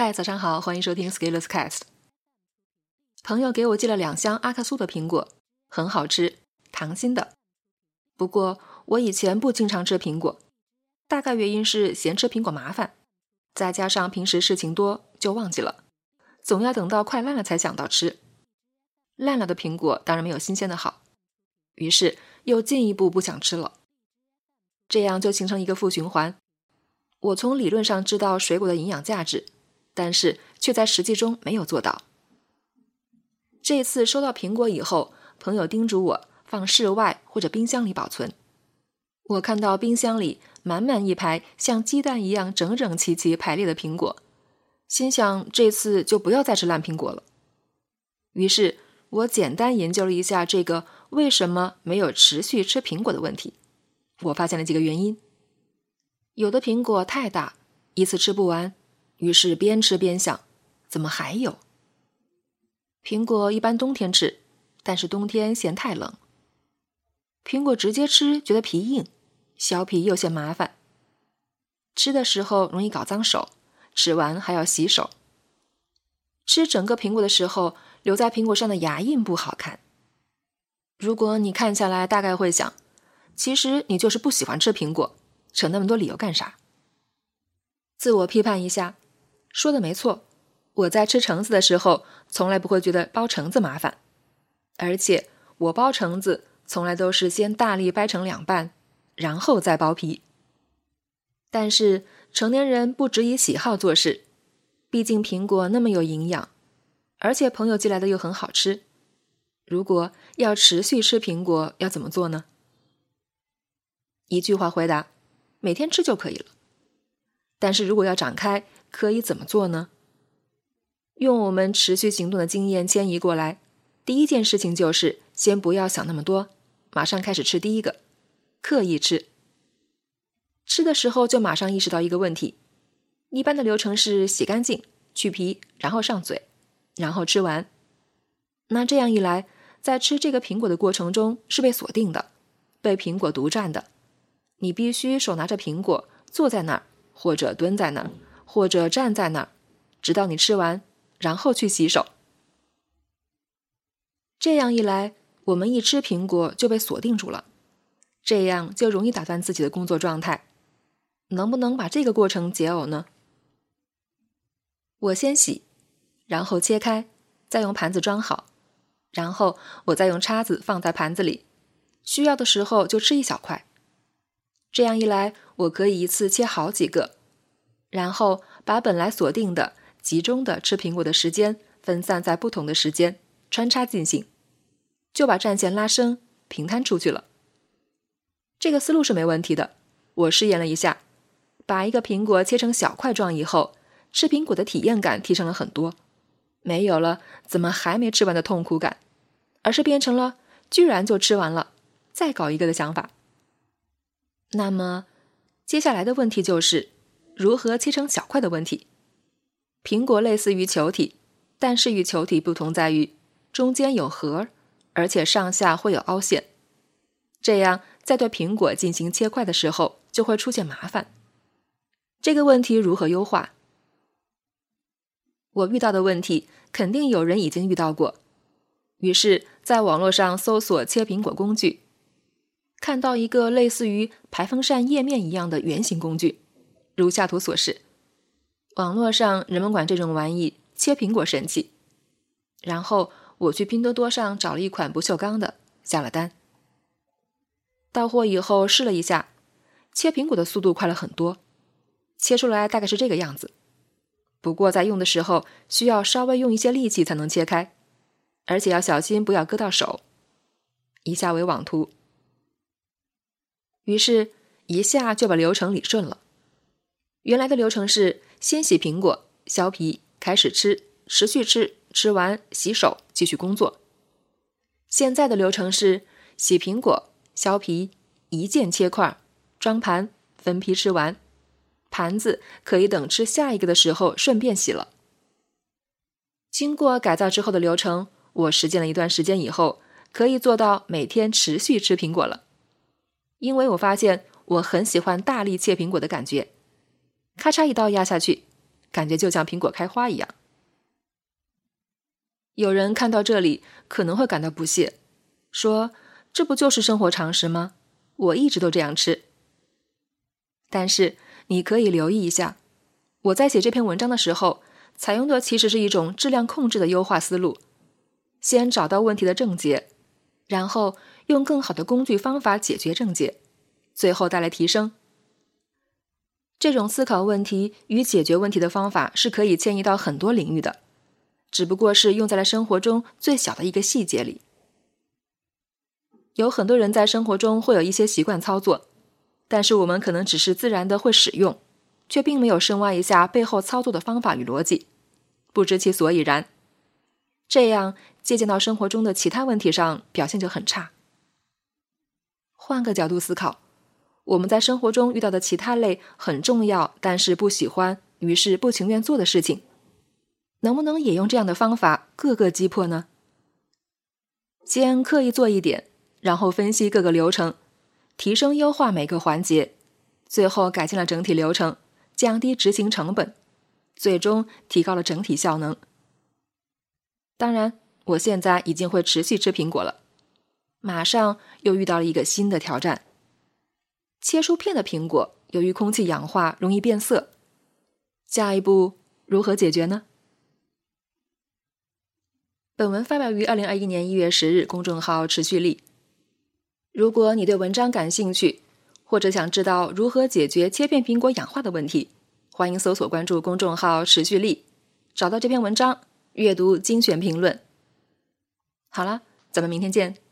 嗨，早上好，欢迎收听 Scaleless Cast。朋友给我寄了两箱阿克苏的苹果，很好吃，糖心的。不过我以前不经常吃苹果，大概原因是嫌吃苹果麻烦，再加上平时事情多就忘记了，总要等到快烂了才想到吃。烂了的苹果当然没有新鲜的好，于是又进一步不想吃了。这样就形成一个负循环。我从理论上知道水果的营养价值。但是却在实际中没有做到。这次收到苹果以后，朋友叮嘱我放室外或者冰箱里保存。我看到冰箱里满满一排像鸡蛋一样整整齐齐排列的苹果，心想这次就不要再吃烂苹果了。于是我简单研究了一下这个为什么没有持续吃苹果的问题。我发现了几个原因：有的苹果太大，一次吃不完。于是边吃边想，怎么还有？苹果一般冬天吃，但是冬天嫌太冷。苹果直接吃觉得皮硬，削皮又嫌麻烦。吃的时候容易搞脏手，吃完还要洗手。吃整个苹果的时候，留在苹果上的牙印不好看。如果你看下来，大概会想，其实你就是不喜欢吃苹果，扯那么多理由干啥？自我批判一下。说的没错，我在吃橙子的时候，从来不会觉得剥橙子麻烦，而且我剥橙子从来都是先大力掰成两半，然后再剥皮。但是成年人不只以喜好做事，毕竟苹果那么有营养，而且朋友寄来的又很好吃。如果要持续吃苹果，要怎么做呢？一句话回答：每天吃就可以了。但是如果要展开，可以怎么做呢？用我们持续行动的经验迁移过来，第一件事情就是先不要想那么多，马上开始吃第一个，刻意吃。吃的时候就马上意识到一个问题：一般的流程是洗干净、去皮，然后上嘴，然后吃完。那这样一来，在吃这个苹果的过程中是被锁定的，被苹果独占的。你必须手拿着苹果，坐在那儿或者蹲在那儿。或者站在那儿，直到你吃完，然后去洗手。这样一来，我们一吃苹果就被锁定住了，这样就容易打断自己的工作状态。能不能把这个过程解耦呢？我先洗，然后切开，再用盘子装好，然后我再用叉子放在盘子里，需要的时候就吃一小块。这样一来，我可以一次切好几个。然后把本来锁定的、集中的吃苹果的时间分散在不同的时间，穿插进行，就把战线拉伸、平摊出去了。这个思路是没问题的。我试验了一下，把一个苹果切成小块状以后，吃苹果的体验感提升了很多，没有了怎么还没吃完的痛苦感，而是变成了居然就吃完了，再搞一个的想法。那么接下来的问题就是。如何切成小块的问题？苹果类似于球体，但是与球体不同在于中间有核，而且上下会有凹陷。这样在对苹果进行切块的时候就会出现麻烦。这个问题如何优化？我遇到的问题肯定有人已经遇到过，于是在网络上搜索切苹果工具，看到一个类似于排风扇叶面一样的圆形工具。如下图所示，网络上人们管这种玩意“切苹果神器”。然后我去拼多多上找了一款不锈钢的，下了单。到货以后试了一下，切苹果的速度快了很多，切出来大概是这个样子。不过在用的时候需要稍微用一些力气才能切开，而且要小心不要割到手。以下为网图。于是，一下就把流程理顺了。原来的流程是先洗苹果、削皮，开始吃，持续吃，吃完洗手，继续工作。现在的流程是洗苹果、削皮，一键切块，装盘，分批吃完。盘子可以等吃下一个的时候顺便洗了。经过改造之后的流程，我实践了一段时间以后，可以做到每天持续吃苹果了。因为我发现我很喜欢大力切苹果的感觉。咔嚓一刀压下去，感觉就像苹果开花一样。有人看到这里可能会感到不屑，说：“这不就是生活常识吗？我一直都这样吃。”但是你可以留意一下，我在写这篇文章的时候，采用的其实是一种质量控制的优化思路：先找到问题的症结，然后用更好的工具方法解决症结，最后带来提升。这种思考问题与解决问题的方法是可以迁移到很多领域的，只不过是用在了生活中最小的一个细节里。有很多人在生活中会有一些习惯操作。但是我们可能只是自然的会使用，却并没有深挖一下背后操作的方法与逻辑，不知其所以然。这样借鉴到生活中的其他问题上，表现就很差。换个角度思考，我们在生活中遇到的其他类很重要，但是不喜欢，于是不情愿做的事情，能不能也用这样的方法各个击破呢？先刻意做一点，然后分析各个流程。提升优化每个环节，最后改进了整体流程，降低执行成本，最终提高了整体效能。当然，我现在已经会持续吃苹果了，马上又遇到了一个新的挑战：切出片的苹果由于空气氧化容易变色，下一步如何解决呢？本文发表于二零二一年一月十日，公众号持续力。如果你对文章感兴趣，或者想知道如何解决切片苹果氧化的问题，欢迎搜索关注公众号“持续力”，找到这篇文章，阅读精选评论。好了，咱们明天见。